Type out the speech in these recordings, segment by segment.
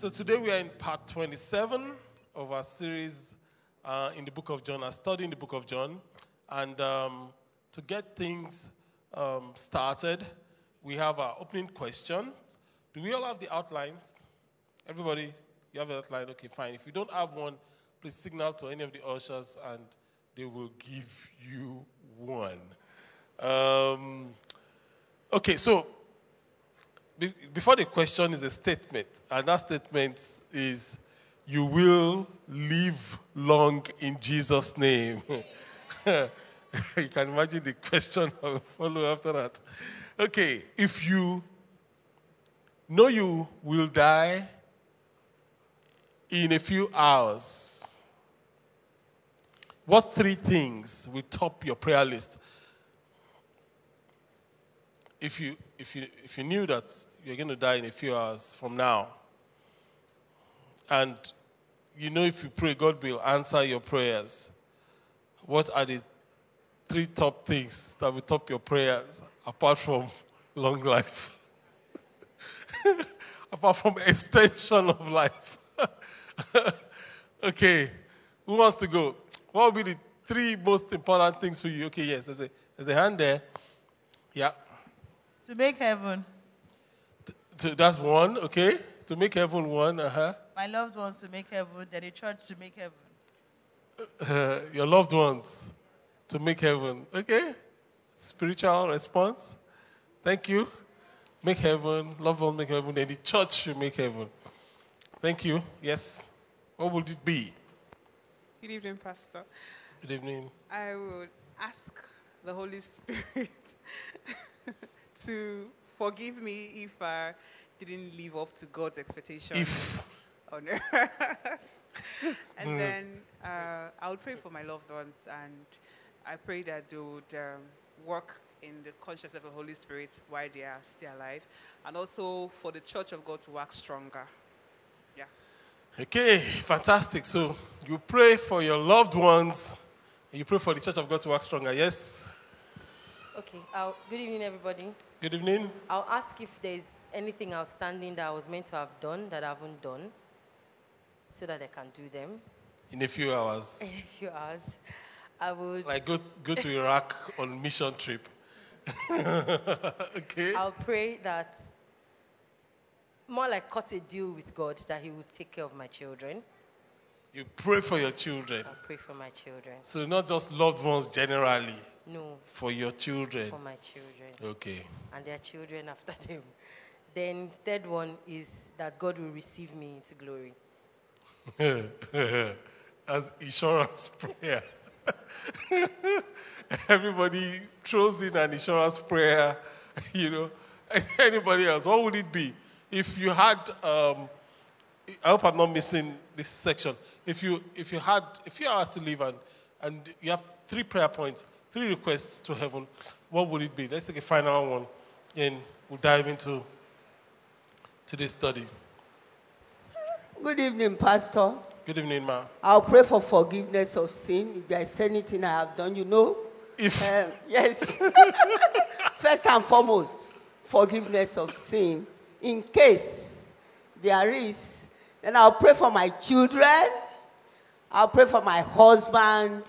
so today we are in part 27 of our series uh, in the book of John, our study in the book of John. And um, to get things um, started, we have our opening question. Do we all have the outlines? Everybody, you have an outline? Okay, fine. If you don't have one, please signal to any of the ushers and they will give you one. Um, okay, so be- before the question is a statement, and that statement is, You will live long in Jesus' name. you can imagine the question that will follow after that. Okay, if you know you will die in a few hours, what three things will top your prayer list? If you, if you, if you knew that you're going to die in a few hours from now, and you know if you pray, God will answer your prayers, what are the three top things that will top your prayers apart from long life? apart from extension of life. okay, who wants to go? What will be the three most important things for you? Okay, yes, there's a, there's a hand there. Yeah. To make heaven. To, that's one, okay? To make heaven one, uh huh. My loved ones to make heaven, then a church to make heaven. Uh, your loved ones to make heaven, okay? Spiritual response. Thank you. Make heaven, loved ones make heaven, then the church should make heaven. Thank you. Yes. What would it be? Good evening, Pastor. Good evening. I would ask the Holy Spirit to forgive me if I didn't live up to God's expectation If on earth. and then uh, I would pray for my loved ones, and I pray that they would um, work in the conscience of the Holy Spirit while they are still alive, and also for the Church of God to work stronger. Yeah. Okay, fantastic. So you pray for your loved ones, you pray for the Church of God to work stronger. Yes. Okay. I'll, good evening, everybody. Good evening. I'll ask if there's anything outstanding that I was meant to have done that I haven't done, so that I can do them In a few hours, in a few hours. I would. like go go to Iraq on mission trip. okay. I'll pray that more like cut a deal with God that He will take care of my children. You pray for your children. I'll pray for my children. So not just loved ones generally, No, for your children. for my children Okay. and their children after them. Then third one is that God will receive me into glory. As insurance prayer. Everybody throws in an insurance prayer, you know. Anybody else? What would it be? If you had, um, I hope I'm not missing this section. If you, if you had a few hours to live and, and you have three prayer points, three requests to heaven, what would it be? Let's take a final one and we'll dive into today's study. Good evening, Pastor. Good evening, ma. I'll pray for forgiveness of sin. If there is anything I have done, you know. If Um, yes. First and foremost, forgiveness of sin. In case there is, then I'll pray for my children. I'll pray for my husband.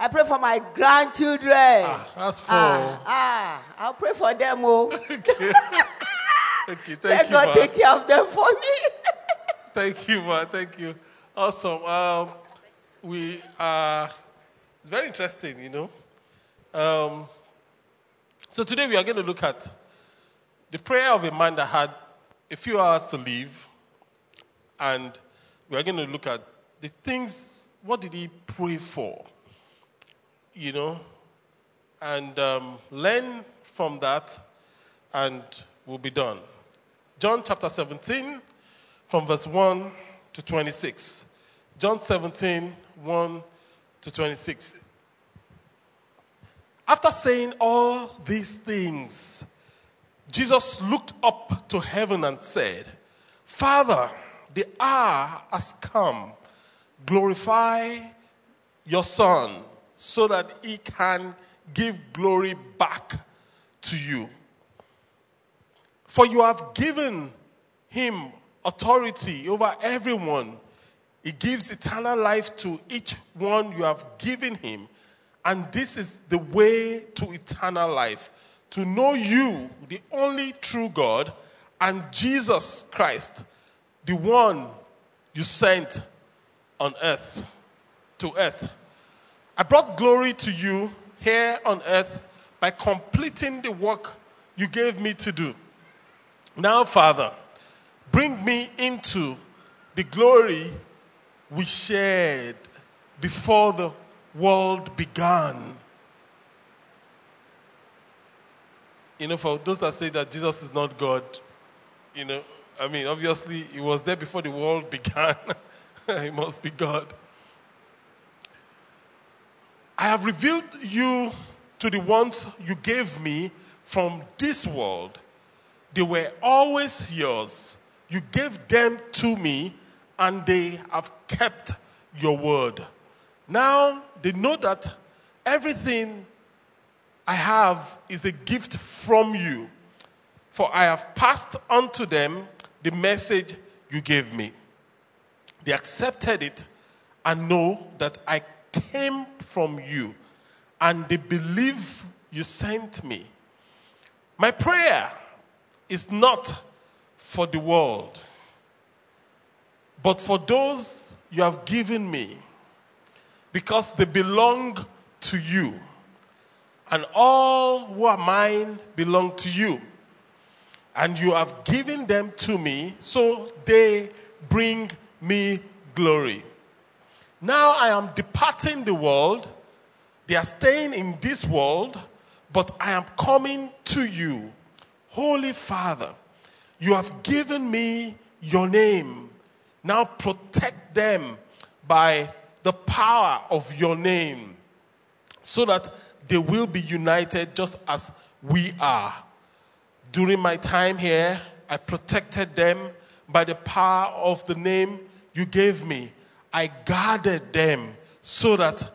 I pray for my grandchildren. ah, that's for ah, ah, I'll pray for them. Oh, okay, thank let you, God ma. take care of them for me. Thank you, ma. Thank you. Awesome. Um, we are it's very interesting, you know. Um, so today we are going to look at the prayer of a man that had a few hours to live, and we are going to look at the things. What did he pray for? You know, and um, learn from that, and we'll be done. John chapter 17, from verse 1 to 26. John 17, 1 to 26. After saying all these things, Jesus looked up to heaven and said, Father, the hour has come. Glorify your Son, so that he can give glory back to you. For you have given him authority over everyone. He gives eternal life to each one you have given him. And this is the way to eternal life to know you, the only true God, and Jesus Christ, the one you sent on earth, to earth. I brought glory to you here on earth by completing the work you gave me to do. Now, Father, bring me into the glory we shared before the world began. You know, for those that say that Jesus is not God, you know, I mean, obviously, he was there before the world began. he must be God. I have revealed you to the ones you gave me from this world. They were always yours. You gave them to me, and they have kept your word. Now they know that everything I have is a gift from you, for I have passed on to them the message you gave me. They accepted it and know that I came from you, and they believe you sent me. My prayer is not for the world, but for those you have given me, because they belong to you. And all who are mine belong to you. And you have given them to me, so they bring me glory. Now I am departing the world. They are staying in this world, but I am coming to you. Holy Father, you have given me your name. Now protect them by the power of your name so that they will be united just as we are. During my time here, I protected them by the power of the name you gave me. I guarded them so that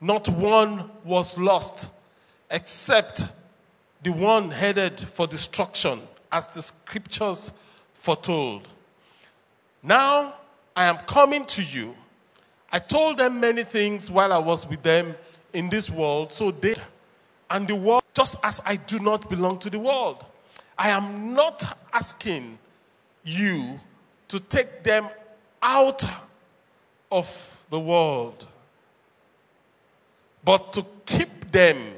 not one was lost except the one headed for destruction, as the scriptures foretold. Now I am coming to you. I told them many things while I was with them in this world, so they and the world, just as I do not belong to the world. I am not asking you to take them out of the world, but to keep them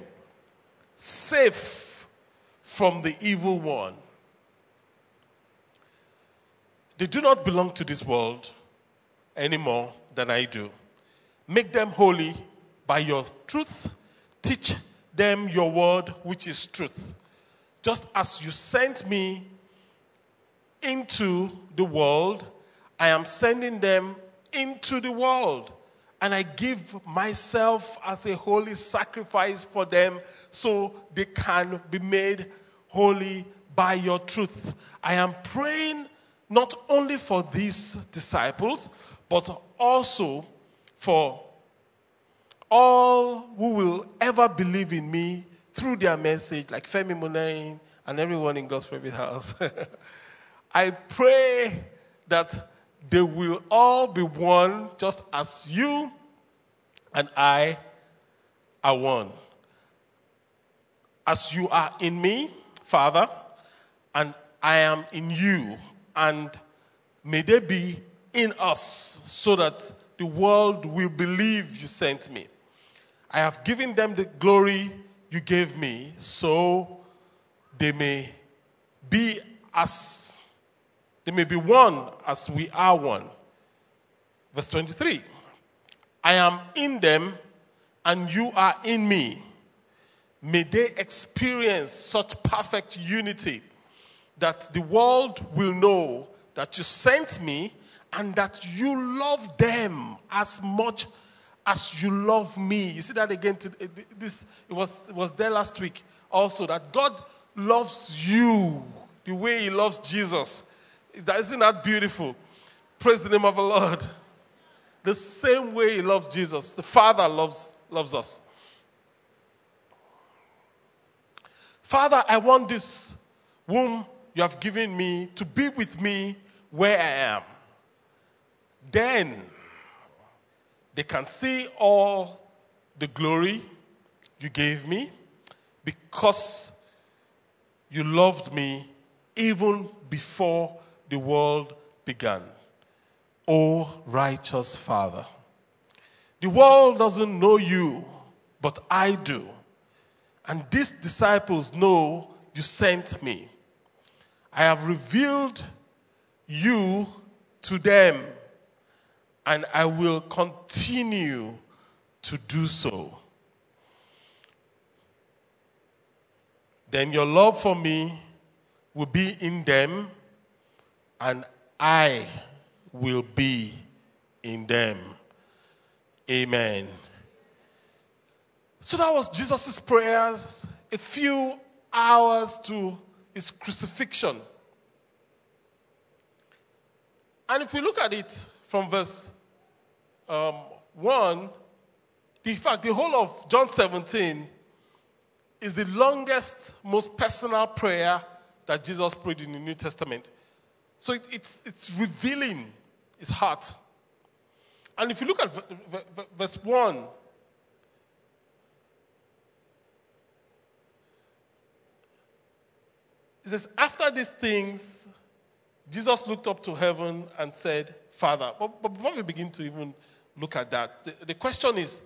safe from the evil one. They do not belong to this world any more than I do. Make them holy by your truth. Teach them your word, which is truth. Just as you sent me into the world, I am sending them into the world. And I give myself as a holy sacrifice for them so they can be made holy by your truth. I am praying not only for these disciples, but also for all who will ever believe in me through their message, like Femi Munain and everyone in God's Private House. I pray that they will all be one, just as you and I are one. As you are in me, Father, and I am in you, and may they be in us so that the world will believe you sent me. I have given them the glory you gave me, so they may be as they may be one as we are one. Verse 23 I am in them, and you are in me. May they experience such perfect unity that the world will know that you sent me and that you love them as much as you love me. You see that again. Uh, this it was it was there last week also that God loves you the way He loves Jesus. Isn't that beautiful? Praise the name of the Lord. The same way He loves Jesus, the Father loves loves us. Father, I want this womb you have given me to be with me where I am. Then they can see all the glory you gave me because you loved me even before the world began. O righteous Father, the world doesn't know you, but I do. And these disciples know you sent me. I have revealed you to them, and I will continue to do so. Then your love for me will be in them, and I will be in them. Amen. So that was Jesus' prayers a few hours to his crucifixion. And if we look at it from verse um, 1, in fact, the whole of John 17 is the longest, most personal prayer that Jesus prayed in the New Testament. So it, it's, it's revealing his heart. And if you look at v- v- verse 1, it says, After these things, Jesus looked up to heaven and said, Father. But, but before we begin to even look at that, the, the question is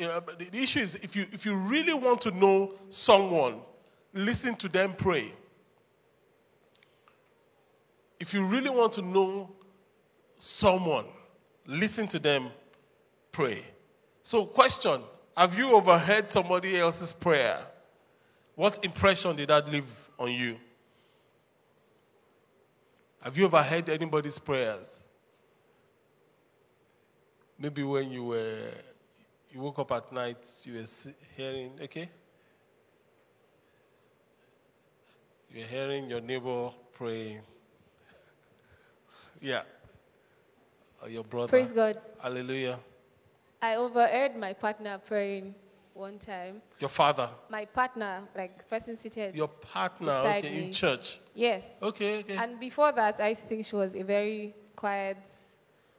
uh, the, the issue is if you, if you really want to know someone, listen to them pray. If you really want to know someone, listen to them pray. So, question Have you overheard somebody else's prayer? What impression did that leave on you? Have you ever heard anybody's prayers? Maybe when you were you woke up at night, you were hearing, okay? You're hearing your neighbor praying. Yeah. Or your brother. Praise God. Hallelujah. I overheard my partner praying one time. Your father. My partner, like person seated. Your partner, Beside okay, me. in church. Yes. Okay, okay. And before that, I think she was a very quiet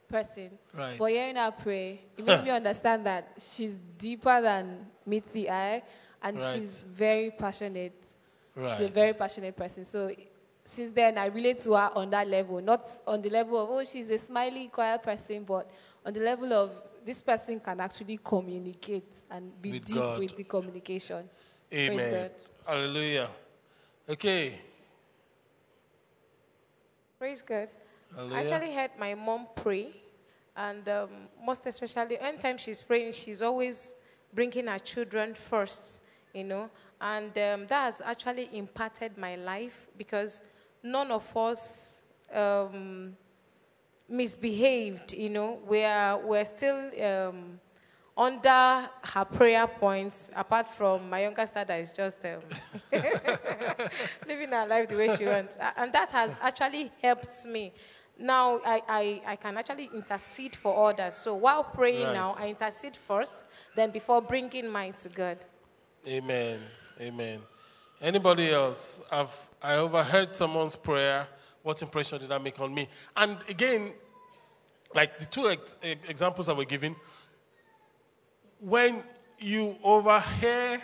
person. Right. But hearing her pray, it made me understand that she's deeper than meets the eye, and Right. she's very passionate. Right. She's a very passionate person. So since then, I relate to her on that level, not on the level of, oh, she's a smiley, quiet person, but on the level of this person can actually communicate and be With deep God. with the communication. Praise Amen. God. Hallelujah. Okay. Praise God. Hallelujah. I actually heard my mom pray, and um, most especially, anytime she's praying, she's always bringing her children first, you know. And um, that has actually impacted my life because none of us um, misbehaved, you know. We're, we're still um, under her prayer points, apart from my younger sister that is just um, living her life the way she wants. And that has actually helped me. Now I, I, I can actually intercede for others. So while praying Right. now, I intercede first, then before bringing mine to God. Amen. Amen. Anybody else? I've I overheard someone's prayer. What impression did that make on me? And again, like the two ex- examples that were given, when you overhear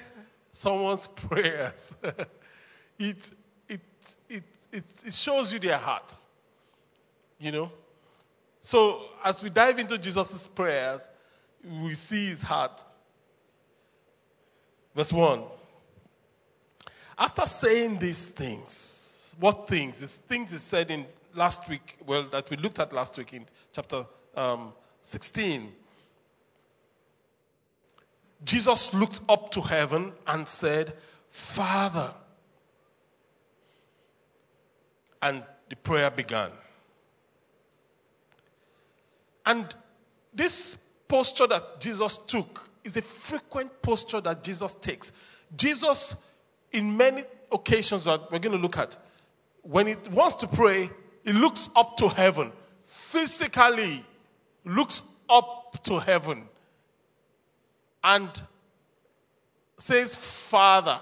someone's prayers, it, it, it, it, it shows you their heart. You know? So as we dive into Jesus' prayers, we see his heart. Verse 1. After saying these things, what things? These things he said in last week, well, that we looked at last week in chapter um, 16. Jesus looked up to heaven and said, Father. And the prayer began. And this posture that Jesus took is a frequent posture that Jesus takes. Jesus, in many occasions that we're going to look at, when he wants to pray, he looks up to heaven, physically looks up to heaven, and says, Father,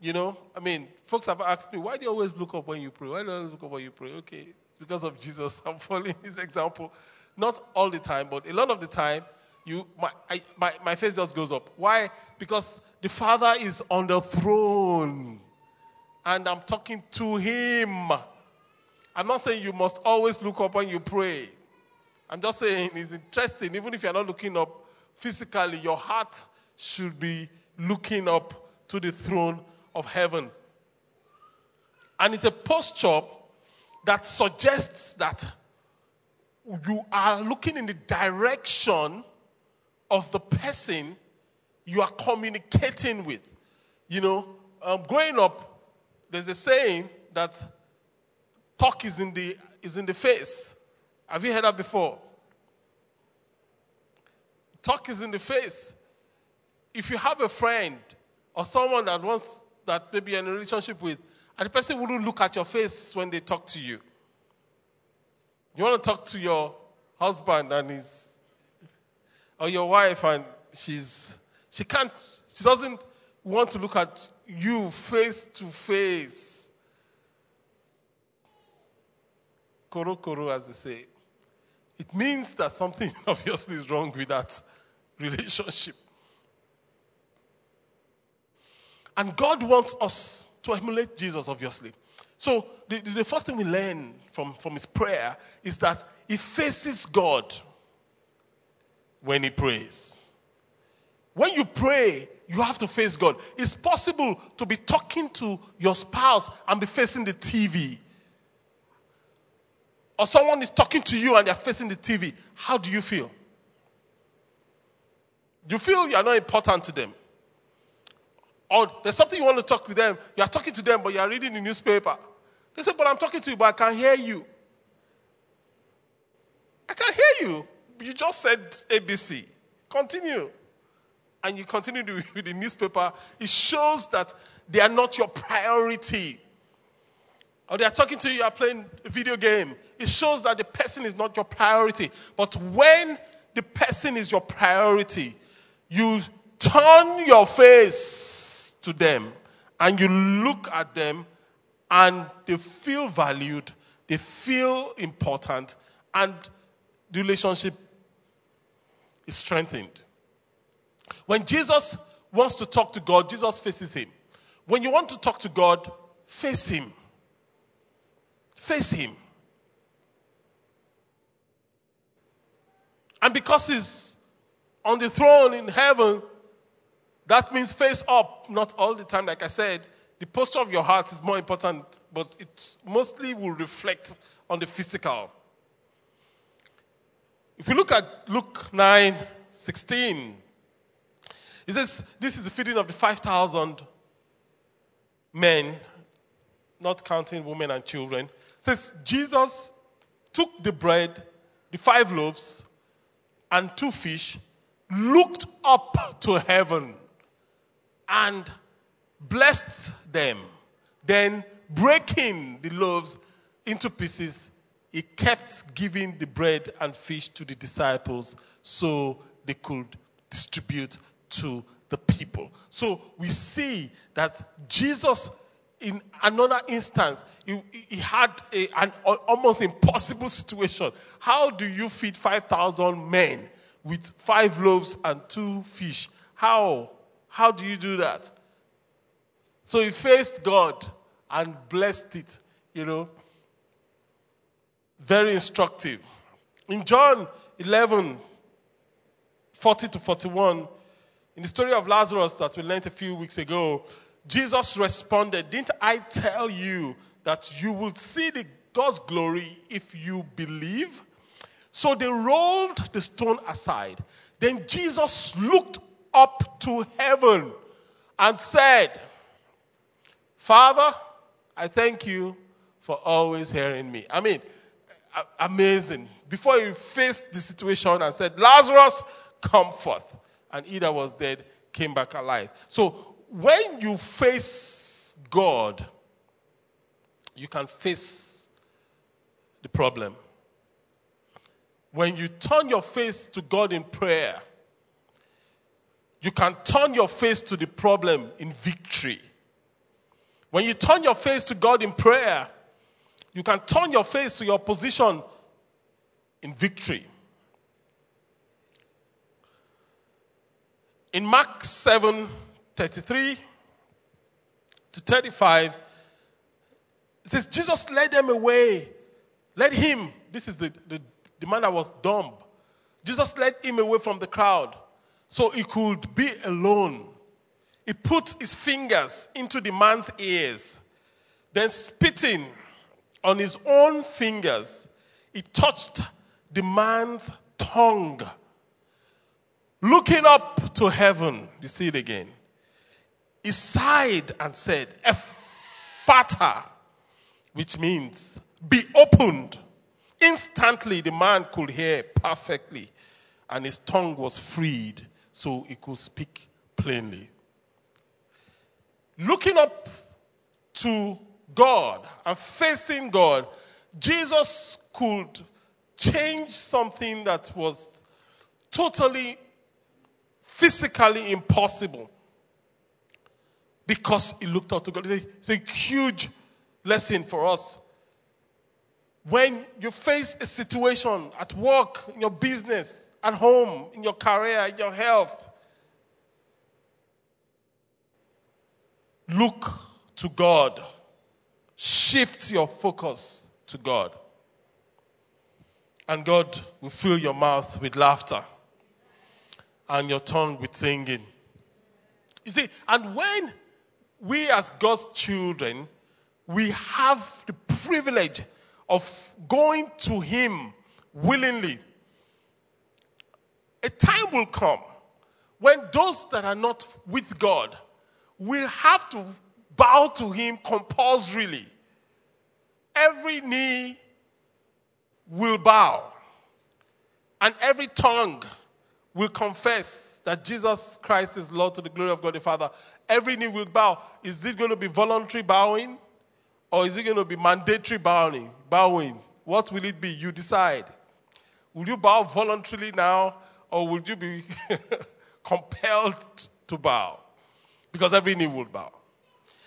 You know, I mean, folks have asked me, why do you always look up when you pray? Why do you always look up when you pray? Okay, because of Jesus. I'm following his example. Not all the time, but a lot of the time, you, my, I, my, my face just goes up. Why? Because the Father is on the throne and I'm talking to him. I'm not saying you must always look up when you pray. I'm just saying it's interesting, even if you're not looking up physically, your heart should be looking up to the throne of heaven. And it's a posture that suggests that you are looking in the direction of the person you are communicating with. You know, um, growing up, there's a saying that talk is in the is in the face. Have you heard that before? Talk is in the face. If you have a friend or someone that wants that maybe you're in a relationship with, and the person wouldn't look at your face when they talk to you. You want to talk to your husband and his or your wife and she's she can't she doesn't want to look at you face to face. Koro koro, as they say. It means that something obviously is wrong with that relationship. And God wants us to emulate Jesus, obviously. So, the, the first thing we learn from, from his prayer is that he faces God when he prays. When you pray, you have to face God. It's possible to be talking to your spouse and be facing the TV. Or someone is talking to you and they're facing the TV. How do you feel? You feel you are not important to them? Or there's something you want to talk with them. You are talking to them, but you are reading the newspaper. They say, But I'm talking to you, but I can't hear you. I can't hear you. You just said ABC. Continue. And you continue read the newspaper. It shows that they are not your priority. Or they are talking to you, you are playing a video game. It shows that the person is not your priority. But when the person is your priority, you turn your face to them and you look at them and they feel valued, they feel important, and the relationship is strengthened. When Jesus wants to talk to God, Jesus faces him. When you want to talk to God, face him. Face him. And because he's on the throne in heaven, that means face up, not all the time, like I said. The posture of your heart is more important, but it mostly will reflect on the physical. If you look at Luke 9 16, it says, This is the feeding of the 5,000 men, not counting women and children. It says, Jesus took the bread, the five loaves, and two fish, looked up to heaven, and blessed them. Then, breaking the loaves into pieces, he kept giving the bread and fish to the disciples so they could distribute to the people. So we see that Jesus, in another instance, he, he had a, an almost impossible situation. How do you feed 5,000 men with five loaves and two fish? How? How do you do that? So he faced God and blessed it, you know. Very instructive. In John 11, 40 to 41, in the story of Lazarus that we learned a few weeks ago, Jesus responded, Didn't I tell you that you will see the God's glory if you believe? So they rolled the stone aside. Then Jesus looked up to heaven and said, Father, I thank you for always hearing me. I mean, amazing. Before he faced the situation and said, Lazarus, come forth. And he that was dead came back alive. So when you face God, you can face the problem. When you turn your face to God in prayer, you can turn your face to the problem in victory. When you turn your face to God in prayer, you can turn your face to your position in victory. In Mark 7 33 to 35, it says, Jesus led them away. Led him, this is the, the, the man that was dumb. Jesus led him away from the crowd so he could be alone. He put his fingers into the man's ears, then spitting on his own fingers, he touched the man's tongue. Looking up to heaven, you see it again. He sighed and said, Ephphatha, which means be opened. Instantly, the man could hear perfectly, and his tongue was freed so he could speak plainly. Looking up to God and facing God, Jesus could change something that was totally physically impossible because he looked up to God. It's a, huge lesson for us. When you face a situation at work, in your business, at home, in your career, in your health, look to God. Shift your focus to God. And God will fill your mouth with laughter and your tongue with singing. You see, and when we as God's children, we have the privilege of going to Him willingly. A time will come when those that are not with God will have to bow to Him compulsorily. Every knee will bow, and every tongue will confess that Jesus Christ is Lord to the glory of God the Father. Every knee will bow. Is it going to be voluntary bowing? Or is it going to be mandatory bowing? Bowing. What will it be? You decide. Will you bow voluntarily now, or will you be compelled to bow? Because every knee will bow.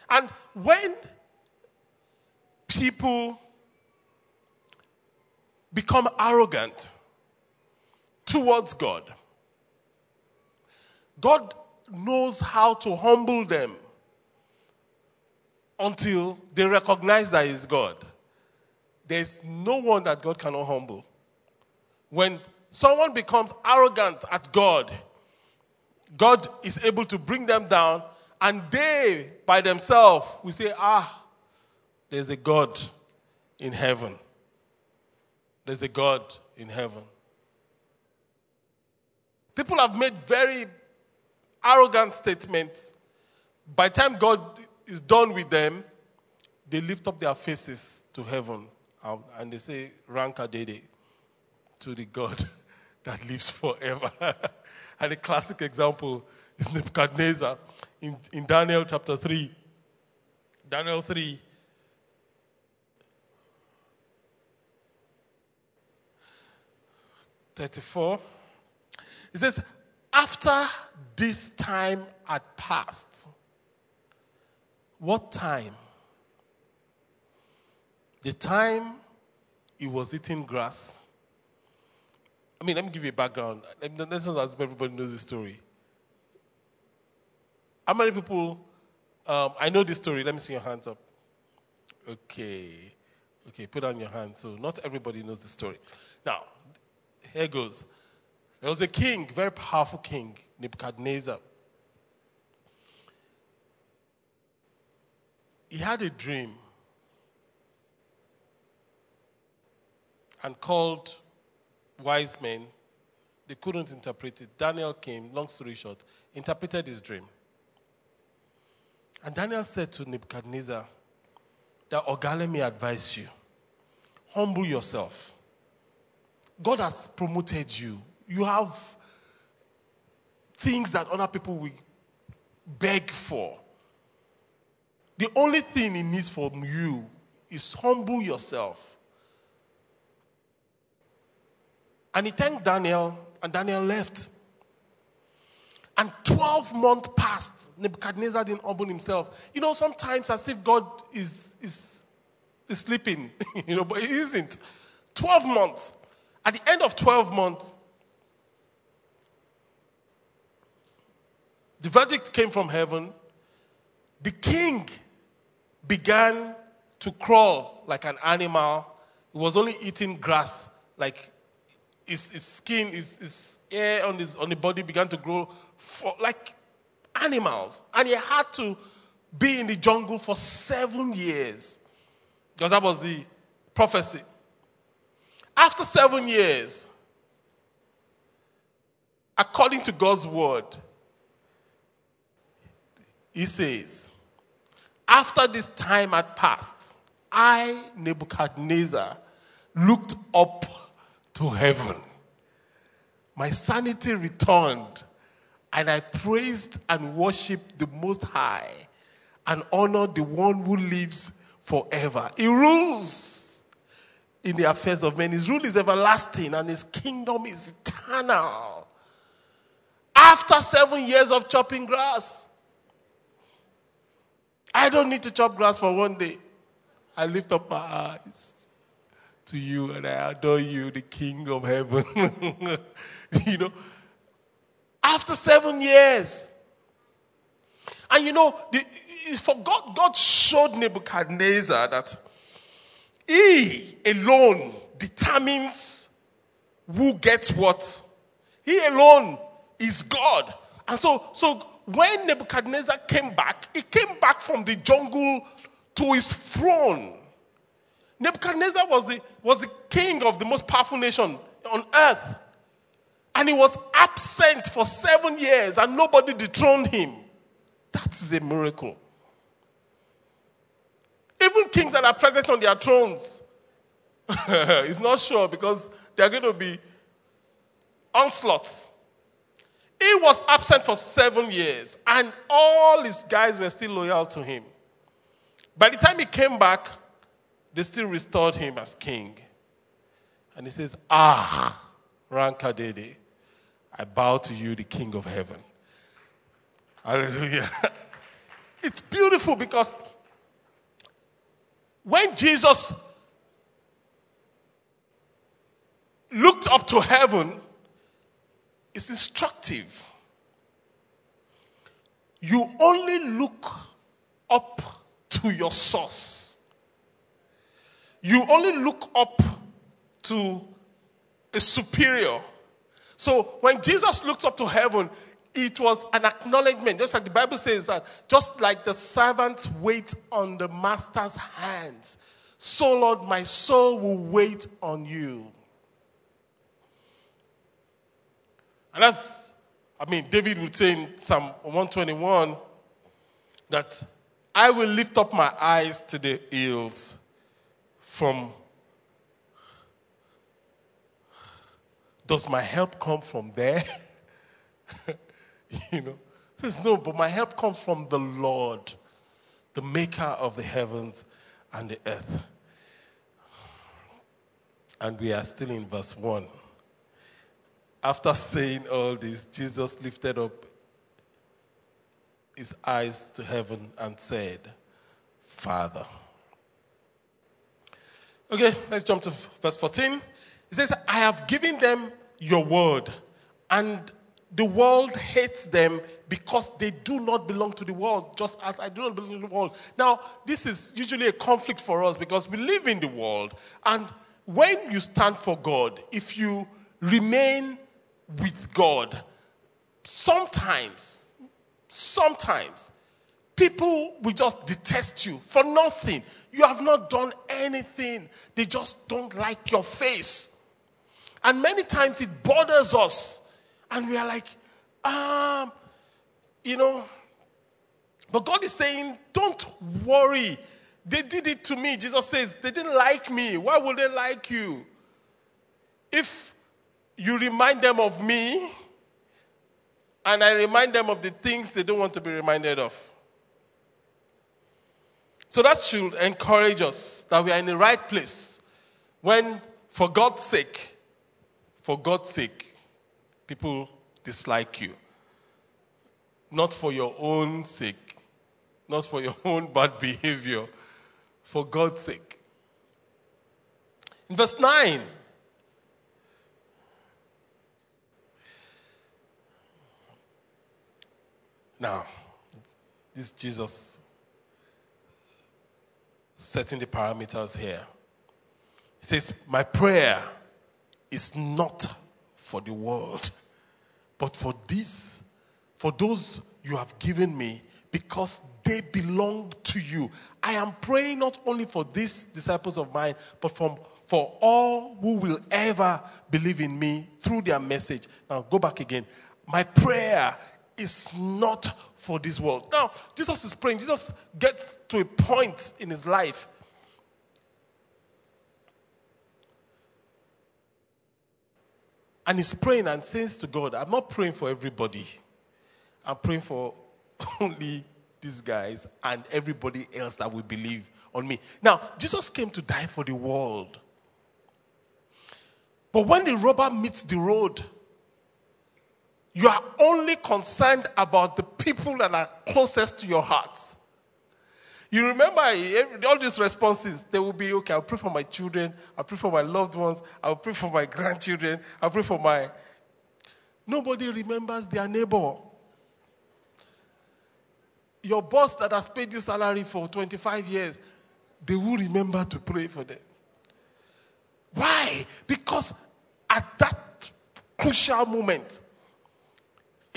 And when people become arrogant towards God, God knows how to humble them until they recognize that He's God. There's no one that God cannot humble. When someone becomes arrogant at God, God is able to bring them down, and they, by themselves, will say, Ah, there's a God in heaven. There's a God in heaven. People have made very arrogant statements. By the time God is done with them, they lift up their faces to heaven and they say, Ranka Dede to the God that lives forever. and a classic example is Nebuchadnezzar in, in Daniel chapter 3. Daniel 3. Thirty-four. It says, after this time had passed, what time? The time he was eating grass. I mean, let me give you a background. Let's not everybody knows the story. How many people? Um, I know this story. Let me see your hands up. Okay. Okay, put on your hands. So, not everybody knows the story. Now, here goes. There was a king, very powerful king, Nebuchadnezzar. He had a dream and called wise men. They couldn't interpret it. Daniel came, long story short, interpreted his dream. And Daniel said to Nebuchadnezzar, that Oga, let advise you. Humble yourself. God has promoted you you have things that other people will beg for. The only thing he needs from you is humble yourself. And he thanked Daniel, and Daniel left. And 12 months passed. Nebuchadnezzar didn't open himself. You know, sometimes as if God is, is, is sleeping, you know, but he isn't. 12 months. At the end of 12 months, the verdict came from heaven. The king began to crawl like an animal. He was only eating grass, like his, his skin, his, his hair on, his, on the body began to grow for, like animals. And he had to be in the jungle for seven years because that was the prophecy. After seven years, according to God's word, he says, After this time had passed, I, Nebuchadnezzar, looked up to heaven. My sanity returned, and I praised and worshiped the Most High and honored the one who lives forever. He rules in the affairs of men. His rule is everlasting, and his kingdom is eternal. After seven years of chopping grass, I don't need to chop grass for one day. I lift up my eyes to you and I adore you, the King of heaven. you know, after seven years. And you know, the, for God, God showed Nebuchadnezzar that he alone determines who gets what. He alone is God. And so, so when Nebuchadnezzar came back, he came back from the jungle to his throne. Nebuchadnezzar was the, was the king of the most powerful nation on earth. And he was absent for seven years and nobody dethroned him. That is a miracle. Even kings that are present on their thrones, it's not sure because they are going to be onslaughts. He was absent for seven years, and all his guys were still loyal to him. By the time he came back, they still restored him as king. And he says, Ah, Rankadede, I bow to you, the king of heaven. Hallelujah. It's beautiful because when Jesus looked up to heaven, it's instructive. You only look up to your source. You only look up to a superior. So when Jesus looked up to heaven, it was an acknowledgement, just like the Bible says that, just like the servants wait on the master's hands, so Lord, my soul will wait on you. And that's, I mean, David would say in Psalm 121 that I will lift up my eyes to the hills from. Does my help come from there? you know, says no, but my help comes from the Lord, the maker of the heavens and the earth. And we are still in verse 1. After saying all this, Jesus lifted up his eyes to heaven and said, Father. Okay, let's jump to verse 14. He says, I have given them your word, and the world hates them because they do not belong to the world, just as I do not belong to the world. Now, this is usually a conflict for us because we live in the world, and when you stand for God, if you remain with God, sometimes, sometimes, people will just detest you for nothing. You have not done anything, they just don't like your face. And many times it bothers us, and we are like, um, you know. But God is saying, don't worry. They did it to me. Jesus says, they didn't like me. Why would they like you? If you remind them of me, and I remind them of the things they don't want to be reminded of. So that should encourage us that we are in the right place when, for God's sake, for God's sake, people dislike you. not for your own sake, not for your own bad behavior, for God's sake. In verse 9, now, this Jesus setting the parameters here. He says, My prayer is not for the world, but for this, for those you have given me, because they belong to you. I am praying not only for these disciples of mine, but from, for all who will ever believe in me through their message. Now, go back again. My prayer is not for this world. Now, Jesus is praying. Jesus gets to a point in his life. And he's praying and says to God, I'm not praying for everybody. I'm praying for only these guys and everybody else that will believe on me. Now, Jesus came to die for the world. But when the rubber meets the road, you are only concerned about the people that are closest to your heart. You remember all these responses, they will be okay, I'll pray for my children, I'll pray for my loved ones, I'll pray for my grandchildren, I'll pray for my. Nobody remembers their neighbor. Your boss that has paid you salary for 25 years, they will remember to pray for them. Why? Because at that crucial moment,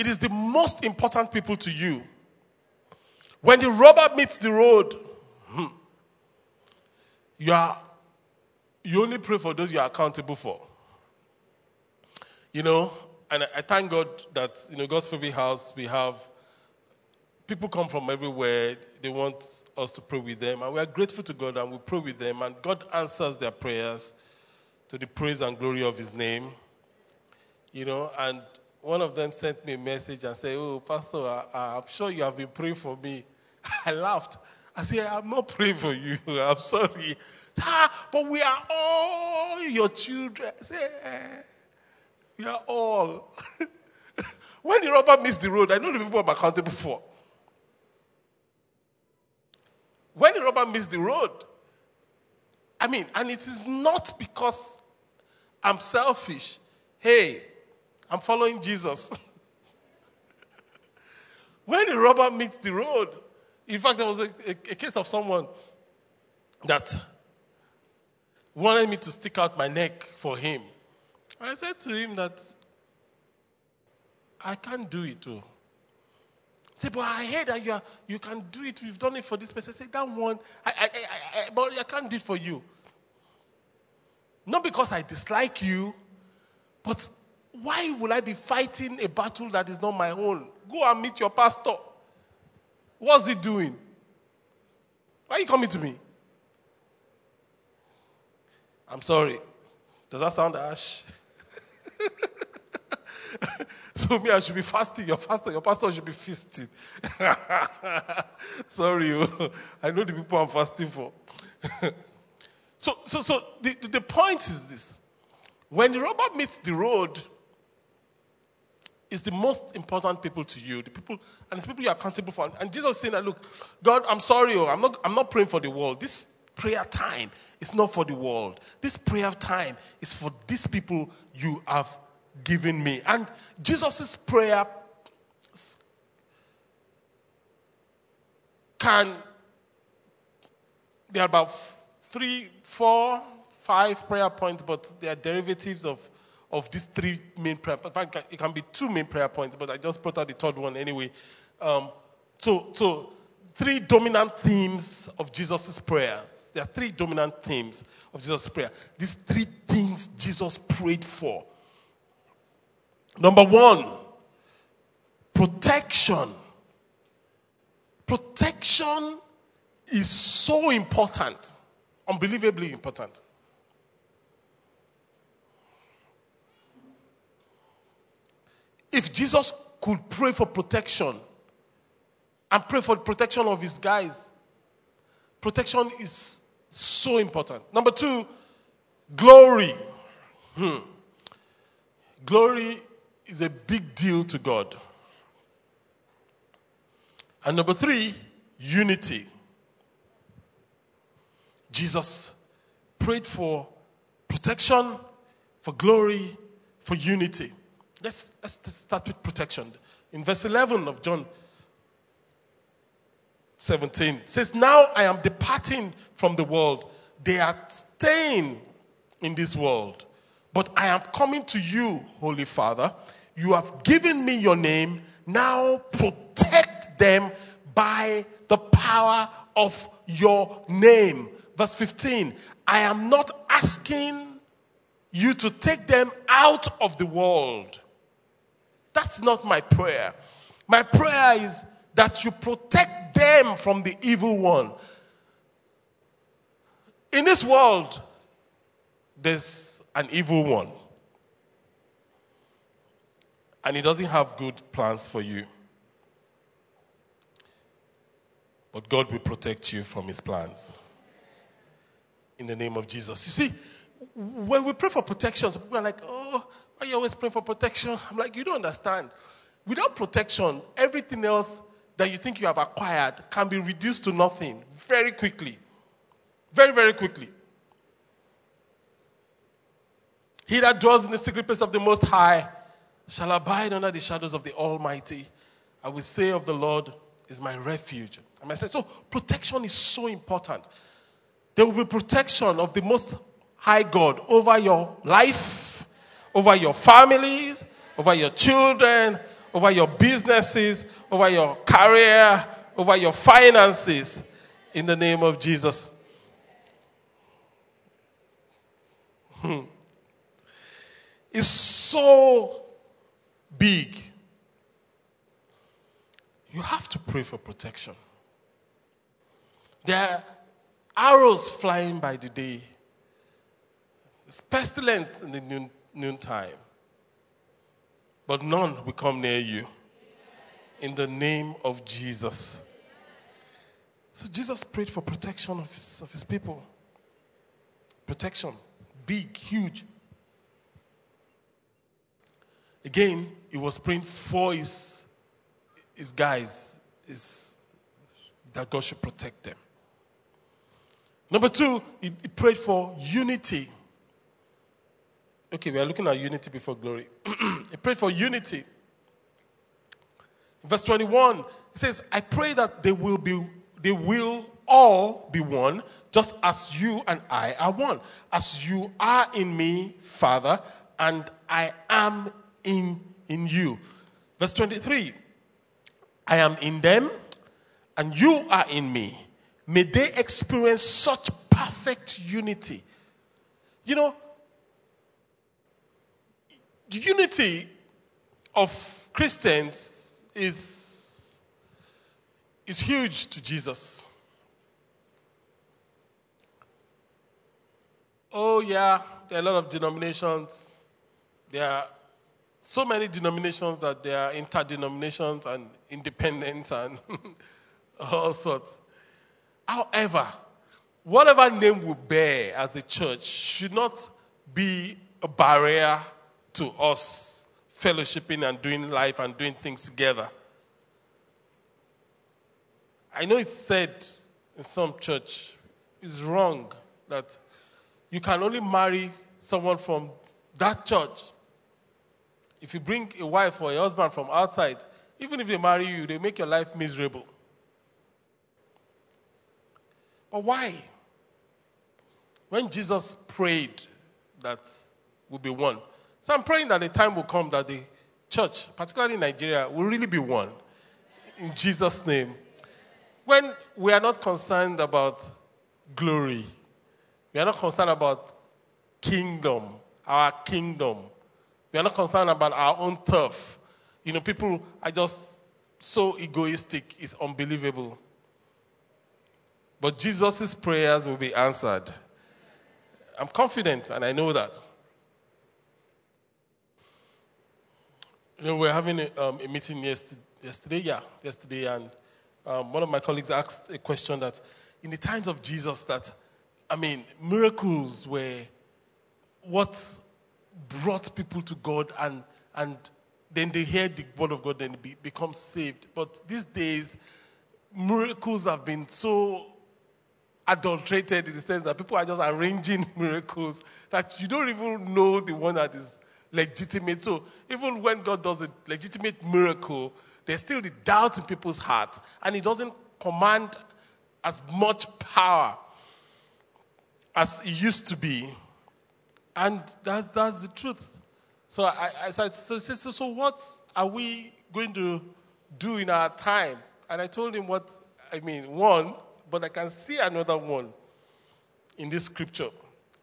it is the most important people to you. When the rubber meets the road, hmm, you are you only pray for those you are accountable for. You know, and I, thank God that you know God's favorite house we have people come from everywhere. They want us to pray with them, and we are grateful to God and we pray with them, and God answers their prayers to the praise and glory of His name. You know, and one of them sent me a message and said, Oh, Pastor, I, am sure you have been praying for me. I laughed. I said, I'm not praying for you. I'm sorry. Ah, but we are all your children. I said, eh, We are all. when the rubber meets the road, I know the people I'm accountable for. When the rubber meets the road, I mean, and it is not because I'm selfish. Hey, I'm following Jesus. when the rubber meets the road, in fact, there was a, a, a case of someone that wanted me to stick out my neck for him. I said to him that I can't do it oh. too. Say, but I heard that you, are, you can do it. We've done it for this person. I said, that one, I, I, I, I, but I can't do it for you. Not because I dislike you, but why will I be fighting a battle that is not my own? Go and meet your pastor. What's he doing? Why are you coming to me? I'm sorry. Does that sound harsh? so me, I should be fasting. Your pastor, your pastor should be feasting. sorry, oh. I know the people I'm fasting for. so, so, so the, the point is this: when the rubber meets the road, is the most important people to you, the people, and it's people you're accountable for. And Jesus saying that, look, God, I'm sorry, oh, I'm not, I'm not praying for the world. This prayer time is not for the world. This prayer time is for these people you have given me. And Jesus' prayer can, there are about three, four, five prayer points, but they are derivatives of of these three main prayer points. In fact, it can be two main prayer points, but I just brought out the third one anyway. Um, so, so, three dominant themes of Jesus' prayers. There are three dominant themes of Jesus' prayer. These three things Jesus prayed for. Number one, protection. Protection is so important, unbelievably important. If Jesus could pray for protection and pray for protection of his guys, protection is so important. Number two, glory. Hmm. Glory is a big deal to God. And number three, unity. Jesus prayed for protection, for glory, for unity. Let's, let's start with protection. In verse 11 of John 17, it says, Now I am departing from the world. They are staying in this world. But I am coming to you, Holy Father. You have given me your name. Now protect them by the power of your name. Verse 15 I am not asking you to take them out of the world. That's not my prayer. My prayer is that you protect them from the evil one. In this world, there's an evil one. And he doesn't have good plans for you. But God will protect you from his plans. In the name of Jesus. You see, when we pray for protection, are like, oh, you always pray for protection? I'm like, you don't understand. Without protection, everything else that you think you have acquired can be reduced to nothing very quickly. Very, very quickly. He that dwells in the secret place of the Most High shall abide under the shadows of the Almighty. I will say of the Lord is my refuge. So protection is so important. There will be protection of the Most High God over your life, over your families, over your children, over your businesses, over your career, over your finances, in the name of Jesus. Hmm is so big. You have to pray for protection. There are arrows flying by the day. There's pestilence in the noontime. But none will come near you. In the name of Jesus. So Jesus prayed for protection of his, of his people. Protection. Big, huge. Again, he was praying for his, his guys, his, that God should protect them. Number two, he, he prayed for unity. Okay, we are looking at unity before glory. he prayed for unity. Verse 21, he says, I pray that they will be, they will all be one, just as you and I are one. As you are in me, Father, and I am in, in you. Verse 23 I am in them, and you are in me. May they experience such perfect unity. You know, unity of Christians is, is huge to Jesus. Oh, yeah, there are a lot of denominations. There are so many denominations that there are interdenominations and independent and all sorts. However, whatever name we bear as a church should not be a barrier to us fellowshipping and doing life and doing things together. I know it's said in some church, it's wrong that you can only marry someone from that church if you bring a wife or a husband from outside, even if they marry you, they make your life miserable. But why? When Jesus prayed that we'll be one. So I'm praying that the time will come that the church, particularly in Nigeria, will really be one. In Jesus' name. When we are not concerned about glory, we are not concerned about kingdom, our kingdom. We are not concerned about our own turf. You know, people are just so egoistic, it's unbelievable. But Jesus' prayers will be answered. I'm confident, and I know that. You know, we were having a, um, a meeting yesterday, yesterday, yeah, yesterday, and um, one of my colleagues asked a question that in the times of Jesus, that, I mean, miracles were what brought people to God and, and then they hear the word of God and be, become saved. But these days, miracles have been so adulterated in the sense that people are just arranging miracles that you don't even know the one that is legitimate. So even when God does a legitimate miracle, there's still the doubt in people's hearts, and He doesn't command as much power as He used to be. And that's, that's the truth. So I, I so, so, so what are we going to do in our time? And I told him what, I mean, one, but I can see another one in this scripture.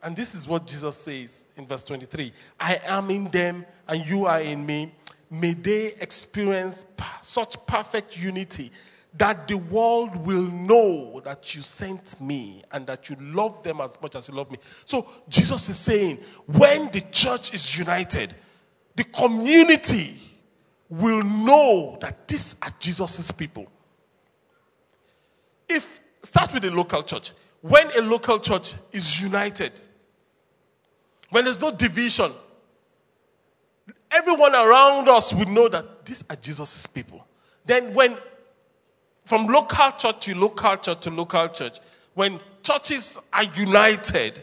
And this is what Jesus says in verse 23 I am in them, and you are in me. May they experience such perfect unity that the world will know that you sent me and that you love them as much as you love me. So Jesus is saying, when the church is united, the community will know that these are Jesus' people. If start with a local church. When a local church is united, when there's no division, everyone around us will know that these are Jesus' people. Then when from local church to local church to local church, when churches are united,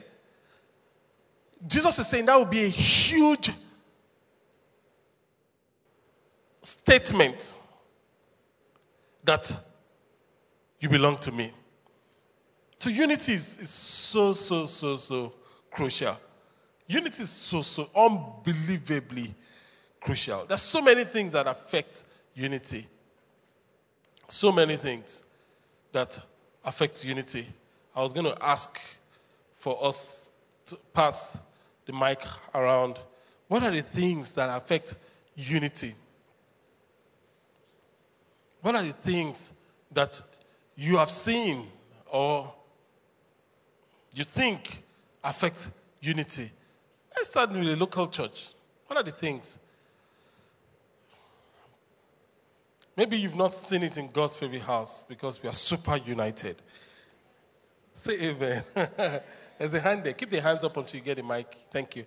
Jesus is saying that will be a huge statement that you belong to me. So unity is, is so, so, so, so crucial. Unity is so, so unbelievably crucial. There's so many things that affect unity. So many things that affect unity. I was going to ask for us to pass the mic around. What are the things that affect unity? What are the things that you have seen or you think affect unity? Let's start with the local church. What are the things? Maybe you've not seen it in God's favorite house because we are super united. Say amen. There's a hand there. Keep the hands up until you get the mic. Thank you.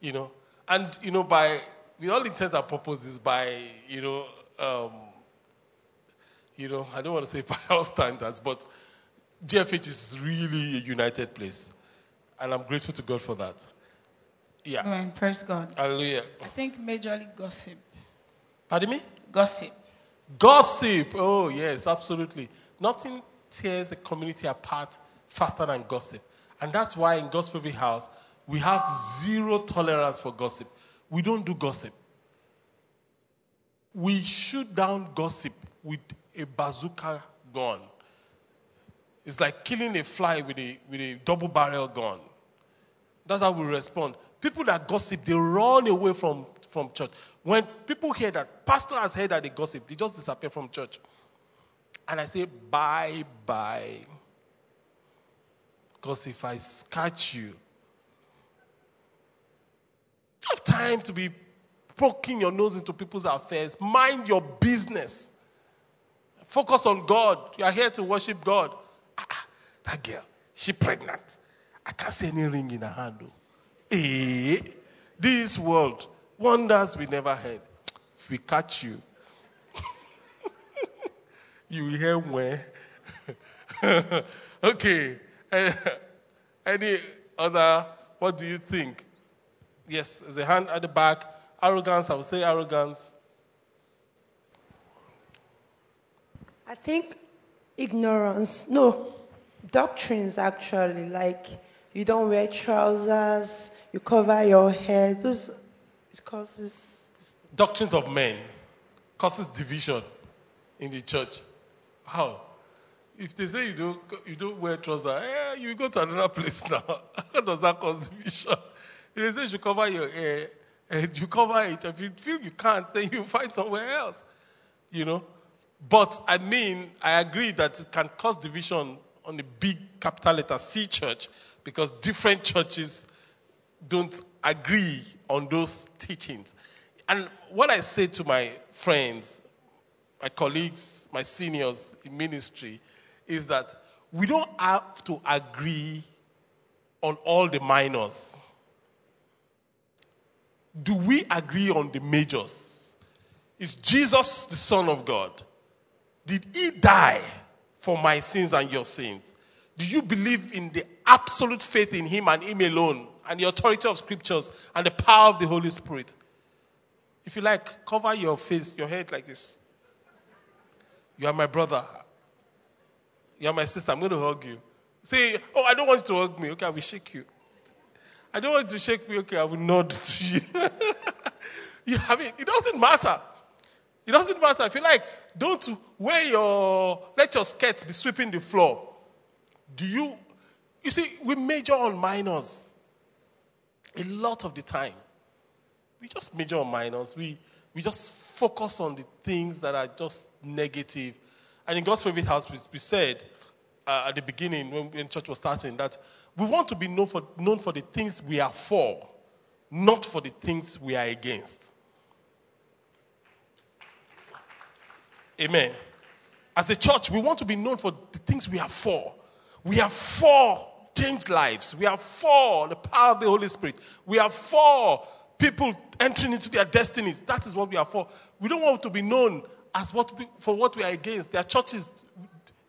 You know, and you know, by with all intents and purposes, by you know, um, you know, I don't want to say by our standards, but GFH is really a united place, and I'm grateful to God for that. Yeah. Amen. Praise God. Hallelujah. I think majorly gossip. Pardon me? Gossip. Gossip. Oh, yes, absolutely. Nothing tears a community apart faster than gossip. And that's why in God's favorite house, we have zero tolerance for gossip. We don't do gossip. We shoot down gossip with a bazooka gun. It's like killing a fly with a, with a double barrel gun. That's how we respond. People that gossip, they run away from, from church. When people hear that, pastor has heard that they gossip, they just disappear from church. And I say, bye bye. Because if I catch you, you have time to be poking your nose into people's affairs. Mind your business. Focus on God. You are here to worship God. Ah, ah, that girl, she pregnant. I can't see any ring in her hand. Though. Eh, this world, wonders we never heard. If we catch you, you will hear where. okay. Eh, Any other, what do you think? Yes, there's a hand at the back. Arrogance, I would say arrogance. I think ignorance, no, doctrines actually, like you don't wear trousers, you cover your head, those it causes. Doctrines of men causes division in the church. How? If they say you don't, you don't wear trousers, eh, you go to another place now. How does that cause division? If they say you cover your hair, and you cover it. If you feel you can't, then you find somewhere else. You know? But I mean, I agree that it can cause division on the big capital letter C church because different churches don't agree on those teachings. And what I say to my friends, my colleagues, my seniors in ministry is that we don't have to agree on all the minors. Do we agree on the majors? Is Jesus the Son of God? Did he die for my sins and your sins? Do you believe in the absolute faith in Him and Him alone, and the authority of Scriptures and the power of the Holy Spirit? If you like, cover your face, your head like this. You are my brother. You are my sister. I'm going to hug you. Say, oh, I don't want you to hug me. Okay, I will shake you. I don't want you to shake me. Okay, I will nod to you. you have it. It doesn't matter. It doesn't matter. If you like, don't wear your, let your skirt be sweeping the floor. Do you, you see, we major on minors a lot of the time. We just major on minors. We, we just focus on the things that are just negative. And in God's favorite house, we, we said uh, at the beginning when, when church was starting that we want to be known for, known for the things we are for, not for the things we are against. Amen. As a church, we want to be known for the things we are for. We are for changed lives. We are for the power of the Holy Spirit. We are for people entering into their destinies. That is what we are for. We don't want to be known as what we, for what we are against. Their churches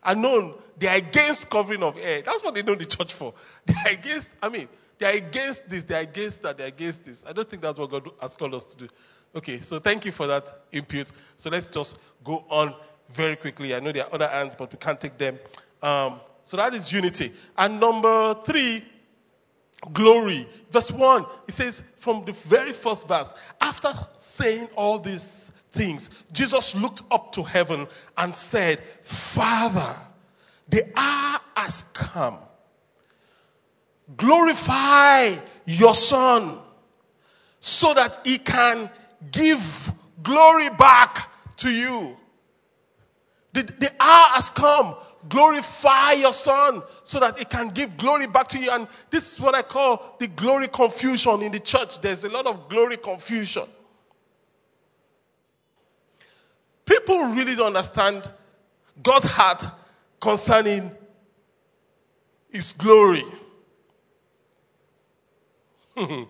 are known. They are against covering of hair. That's what they know the church for. They are against, I mean, they are against this, they are against that, they are against this. I don't think that's what God has called us to do. Okay, so thank you for that input. So let's just go on very quickly. I know there are other hands, but we can't take them. Um, so that is unity. And number three, glory. Verse 1, it says from the very first verse, after saying all these things, Jesus looked up to heaven and said, Father, the hour has come. Glorify your Son so that he can give glory back to you. The, the hour has come. Glorify your son so that it can give glory back to you. And this is what I call the glory confusion in the church. There's a lot of glory confusion. People really don't understand God's heart concerning his glory.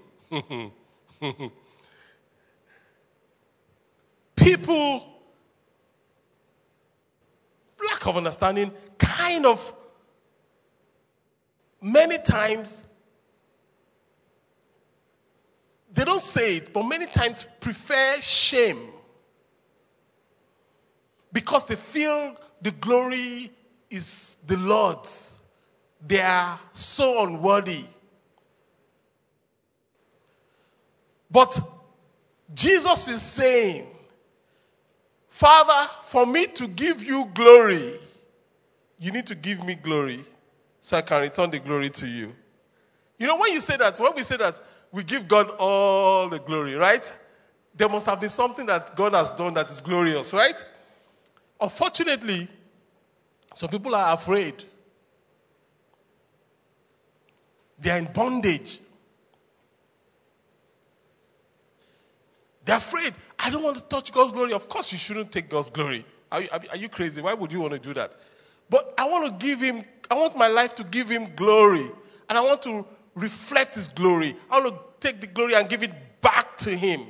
People lack of understanding kind of many times they don't say it, but many times prefer shame because they feel the glory is the Lord's. They are so unworthy. But Jesus is saying, Father, for me to give you glory, you need to give me glory so I can return the glory to you. You know, when you say that, when we say that we give God all the glory, right? There must have been something that God has done that is glorious, right? Unfortunately, some people are afraid. They are in bondage. They're afraid. I don't want to touch God's glory. Of course, you shouldn't take God's glory. Are you, are you crazy? Why would you want to do that? But I want to give Him, I want my life to give Him glory. And I want to reflect His glory. I want to take the glory and give it back to Him.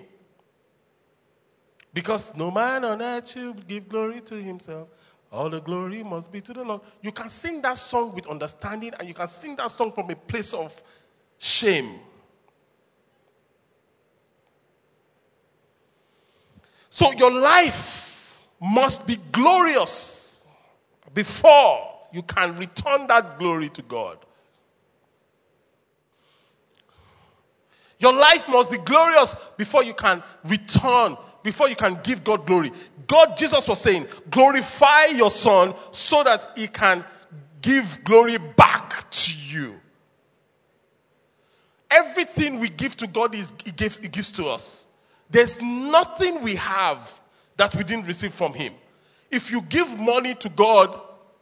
Because no man on earth should give glory to himself. All the glory must be to the Lord. You can sing that song with understanding, and you can sing that song from a place of shame. So your life must be glorious before you can return that glory to God. Your life must be glorious before you can return, before you can give God glory. God, Jesus was saying, glorify your Son so that He can give glory back to you. Everything we give to God is He gives, he gives to us. There's nothing we have that we didn't receive from Him. If you give money to God,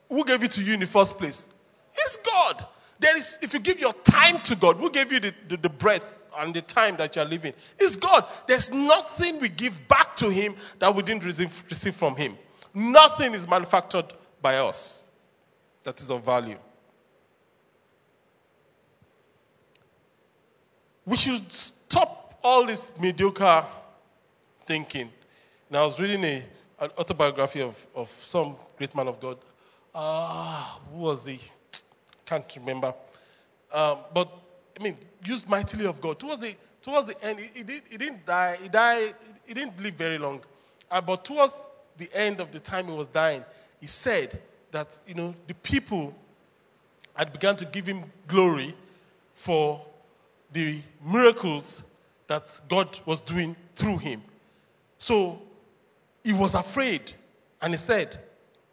who gave it to you in the first place? It's God. There is, if you give your time to God, who gave you the, the, the breath and the time that you're living? It's God. There's nothing we give back to Him that we didn't receive, receive from Him. Nothing is manufactured by us that is of value. We should stop all this mediocre thinking. Now, I was reading a, an autobiography of, of some great man of God uh, who was he? Can't remember. Um, but I mean, used mightily of God. Towards the towards the end, he, he, did, he didn't die. He died. He didn't live very long. Uh, but towards the end of the time he was dying, he said that you know the people had begun to give him glory for the miracles that God was doing through him. So he was afraid, and he said,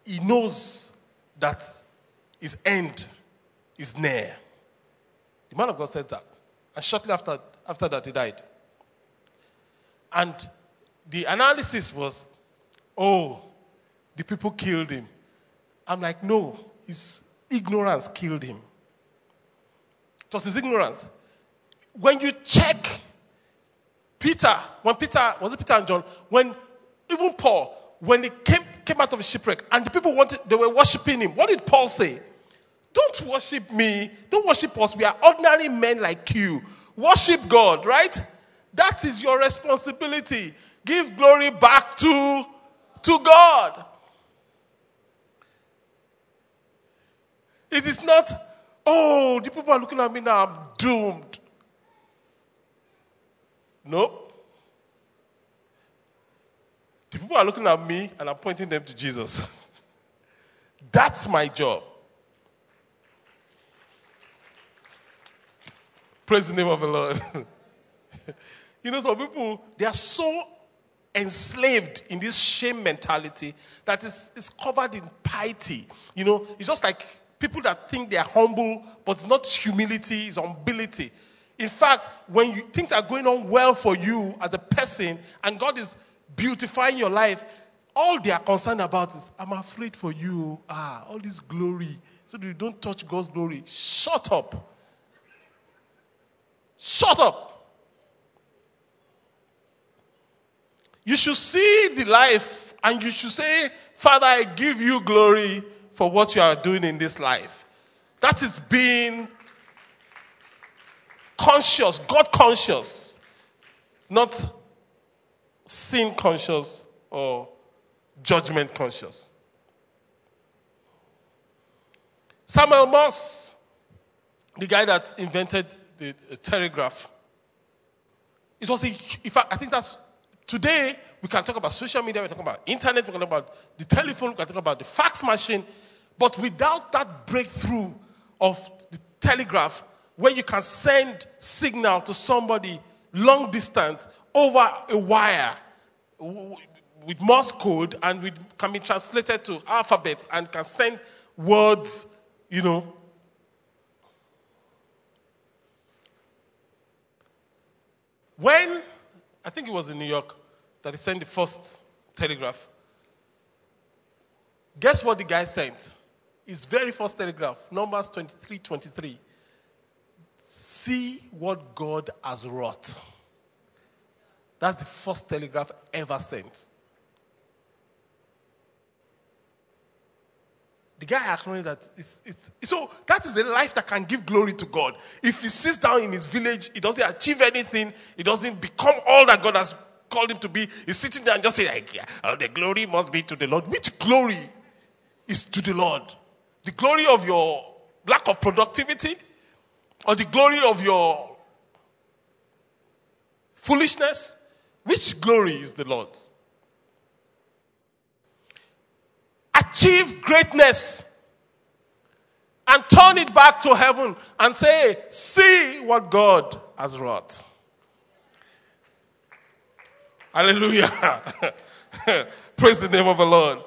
he knows that his end is near. The man of God said that. And shortly after, after that, he died. And the analysis was, oh, the people killed him. I'm like, no, his ignorance killed him. It was his ignorance. When you check Peter, when Peter, was it Peter and John? When even Paul, when they came, came out of shipwreck and the people wanted, they were worshiping him, what did Paul say? Don't worship me. Don't worship us. We are ordinary men like you. Worship God, right? That is your responsibility. Give glory back to, to God. It is not, oh, the people are looking at me now, I'm doomed. No. The people are looking at me and I'm pointing them to Jesus. That's my job. Praise the name of the Lord. you know, some people, they are so enslaved in this shame mentality that is, is covered in piety. You know, it's just like people that think they are humble, but it's not humility, it's humility. In fact, when you, things are going on well for you as a person and God is beautifying your life, all they are concerned about is, I'm afraid for you. Ah, all this glory. So that you don't touch God's glory. Shut up. Shut up. You should see the life and you should say, Father, I give you glory for what you are doing in this life. That is being conscious, God conscious, not sin conscious or judgment conscious. Samuel Morse, the guy that invented the, telegraph, it was a, in fact, I think that's today we can talk about social media, we can talk about internet, we can talk about the telephone, we can talk about the fax machine, but without that breakthrough of the telegraph, where you can send signal to somebody long distance over a wire with Morse code and with, can be translated to alphabet and can send words, you know. When, I think it was in New York, that he sent the first telegraph, guess what the guy sent? His very first telegraph, Numbers 23 23. See what God has wrought. That's the first telegraph ever sent. The guy acknowledged that it's, it's, so that is a life that can give glory to God. If he sits down in his village, he doesn't achieve anything, he doesn't become all that God has called him to be. He's sitting there and just saying, like, oh, the glory must be to the Lord. Which glory is to the Lord? The glory of your lack of productivity? Or the glory of your foolishness? Which glory is the Lord's? Achieve greatness and turn it back to heaven and say, See what God has wrought. Hallelujah. Praise the name of the Lord.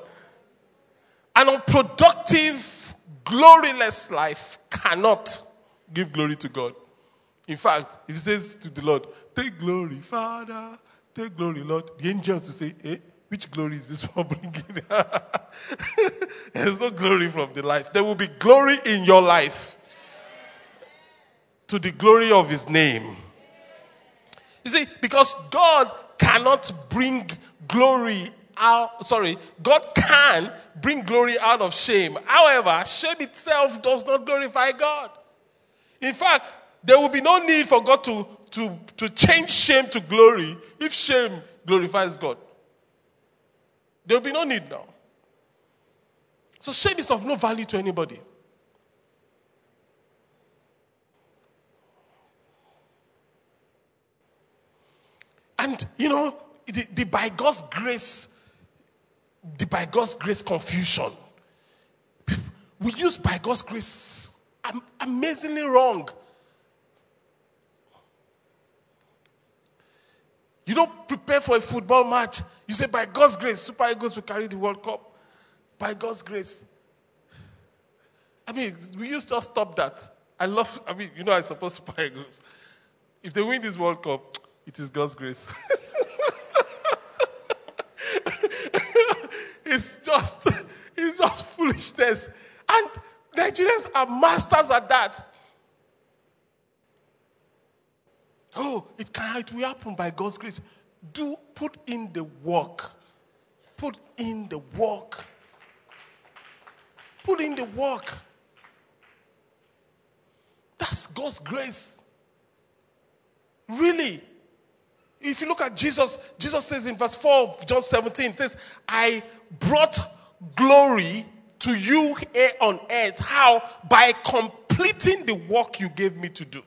An unproductive, gloryless life cannot give glory to God. In fact, if he says to the Lord, Take glory, Father, take glory, Lord, the angels will say, Eh, which glory is this one bringing? There's no glory from the life. There will be glory in your life to the glory of his name. You see, because God cannot bring glory out, sorry, God can bring glory out of shame. However, shame itself does not glorify God. In fact, there will be no need for God to, to, to change shame to glory if shame glorifies God. There will be no need now. So shame is of no value to anybody. And you know, the, the by God's grace, the by God's grace confusion. We use by God's grace am- amazingly wrong. You don't prepare for a football match. You say, by God's grace, Super Eagles will carry the World Cup. By God's grace. I mean, we used to stop that. I love, I mean, you know, I suppose Super Eagles. If they win this World Cup, it is God's grace. it's just, it's just foolishness. And Nigerians are masters at that. Oh, it can it will happen by God's grace. Do put in the work. Put in the work. Put in the work. That's God's grace. Really. If you look at Jesus, Jesus says in verse 4 of John 17, it says, I brought glory to you here on earth. How? By completing the work you gave me to do.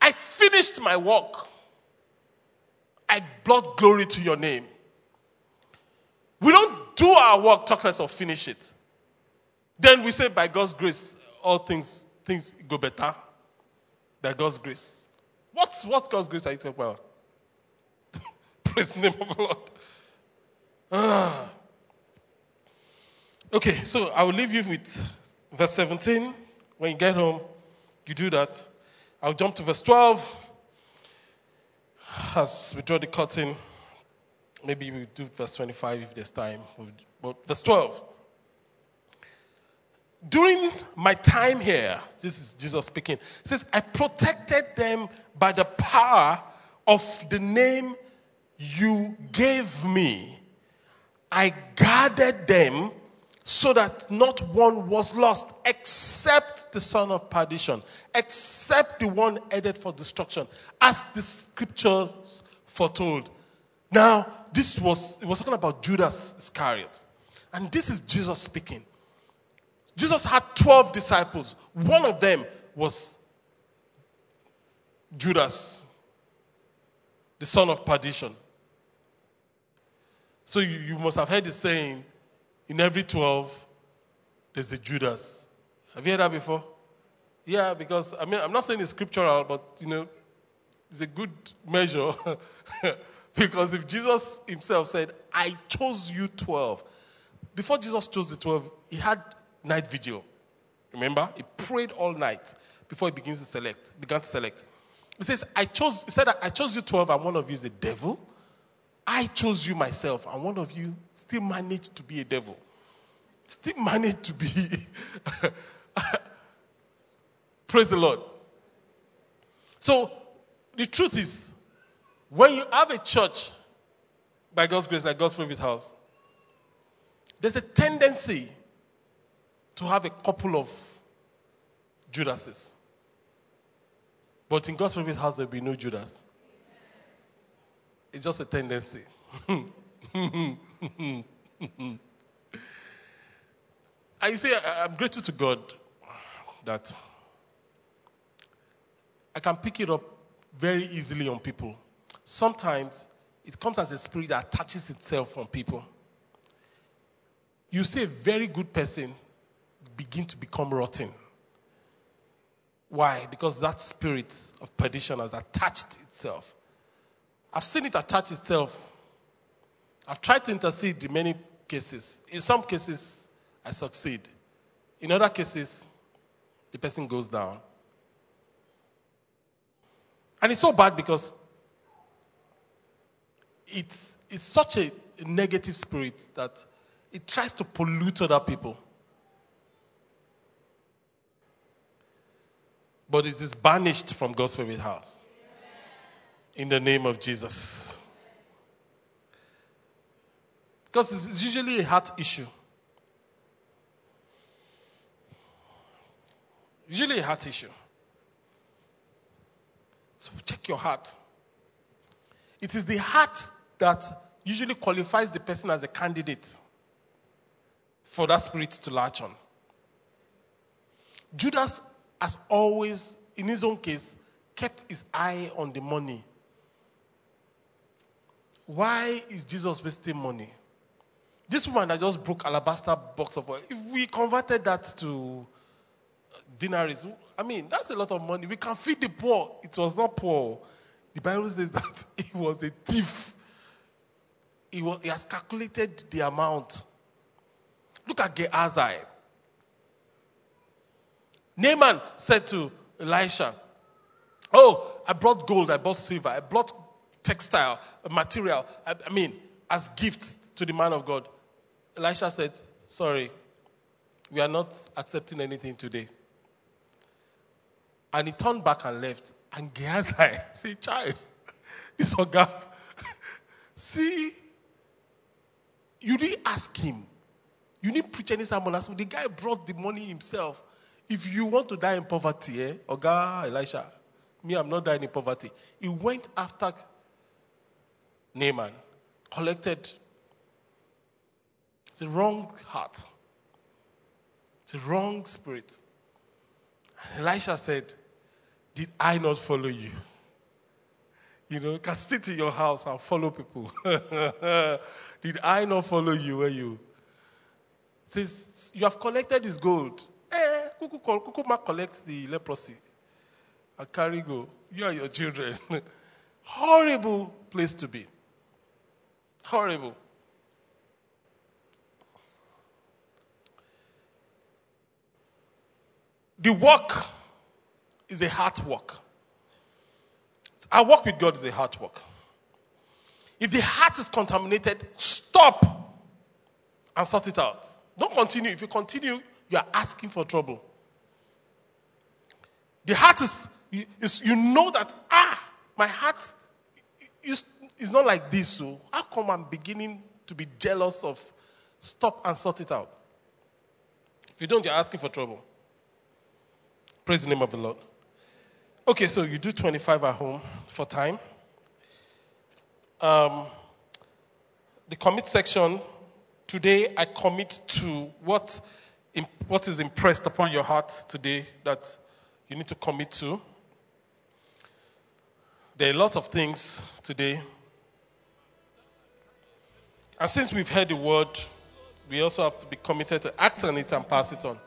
I finished my work. I brought glory to your name. We don't do our work, talk less of finish it. Then we say, by God's grace, all things things go better. By God's grace. What's what God's grace are you talking about? Praise the name of the Lord. Ah. Okay, so I will leave you with verse 17. When you get home, you do that. I'll jump to verse 12. As we draw the curtain, maybe we'll do verse 25 if there's time. But verse 12. During my time here, this is Jesus speaking, says, I protected them by the power of the name you gave me. I guarded them so that not one was lost except the son of perdition, except the one headed for destruction, as the scriptures foretold. Now, this was, it was talking about Judas Iscariot. And this is Jesus speaking. Jesus had 12 disciples. One of them was Judas, the son of perdition. So you, you must have heard the saying, in every 12, there's a Judas. Have you heard that before? Yeah, because I mean, I'm not saying it's scriptural, but you know, it's a good measure. because if Jesus himself said, I chose you 12, before Jesus chose the 12, he had night vigil. Remember? He prayed all night before he begins to select, began to select. He says, I chose, he said, I chose you 12, and one of you is a devil. I chose you myself, and one of you still managed to be a devil. Still managed to be. Praise the Lord. So, the truth is, when you have a church, by God's grace, like God's favorite house, there's a tendency to have a couple of Judases. But in God's favorite house, there'll be no Judas. It's just a tendency. I say, I'm grateful to God that I can pick it up very easily on people. Sometimes it comes as a spirit that attaches itself on people. You see a very good person begin to become rotten. Why? Because that spirit of perdition has attached itself. I've seen it attach itself. I've tried to intercede in many cases. In some cases, I succeed. In other cases, the person goes down. And it's so bad because it's, it's such a negative spirit that it tries to pollute other people. But it is banished from God's favorite house. In the name of Jesus. Because it's usually a heart issue. Usually a heart issue. So check your heart. It is the heart that usually qualifies the person as a candidate for that spirit to latch on. Judas has always, in his own case, kept his eye on the money. Why is Jesus wasting money? This woman that just broke alabaster box of oil, if we converted that to denaries, I mean, that's a lot of money. We can feed the poor. It was not poor. The Bible says that he was a thief. He, was, he has calculated the amount. Look at Gehazi. Naaman said to Elisha, Oh, I brought gold, I brought silver, I brought textile, material, I, mean, as gifts to the man of God. Elisha said, Sorry, we are not accepting anything today. And he turned back and left. And Gehazi said, Child, this God. See, you didn't ask him. You didn't preach any sermon. The guy brought the money himself. If you want to die in poverty, eh, Oga Elisha, me, I'm not dying in poverty. He went after Naaman, collected. It's a wrong heart. It's a wrong spirit. And Elisha said, Did I not follow you? You know, you can sit in your house and follow people. Did I not follow you when you? Says, You have collected this gold. Eh, Kuku, Kuku ma collect the leprosy. And carry go. You and your children. Horrible place to be. Horrible. The work is a hard work. Our work with God is a hard work. If the heart is contaminated, stop and sort it out. Don't continue. If you continue, you are asking for trouble. The heart is, is you know that, ah, my heart is, is not like this. So how come I'm beginning to be jealous of? Stop and sort it out. If you don't, you're asking for trouble. Praise the name of the Lord. Okay, so you do 25 at home for time. Um, the commit section, today I commit to what, what is impressed upon your heart today that you need to commit to. There are a lot of things today. And since we've heard the word, we also have to be committed to act on it and pass it on.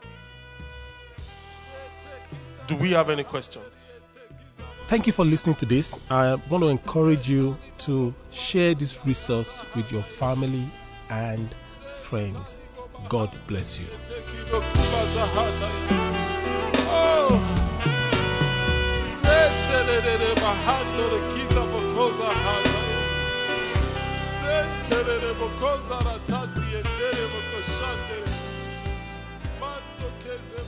Do we have any questions? Thank you for listening to this. I want to encourage you to share this resource with your family and friends. God bless you. Oh. I'm tasi endere bokoshande. Mando keze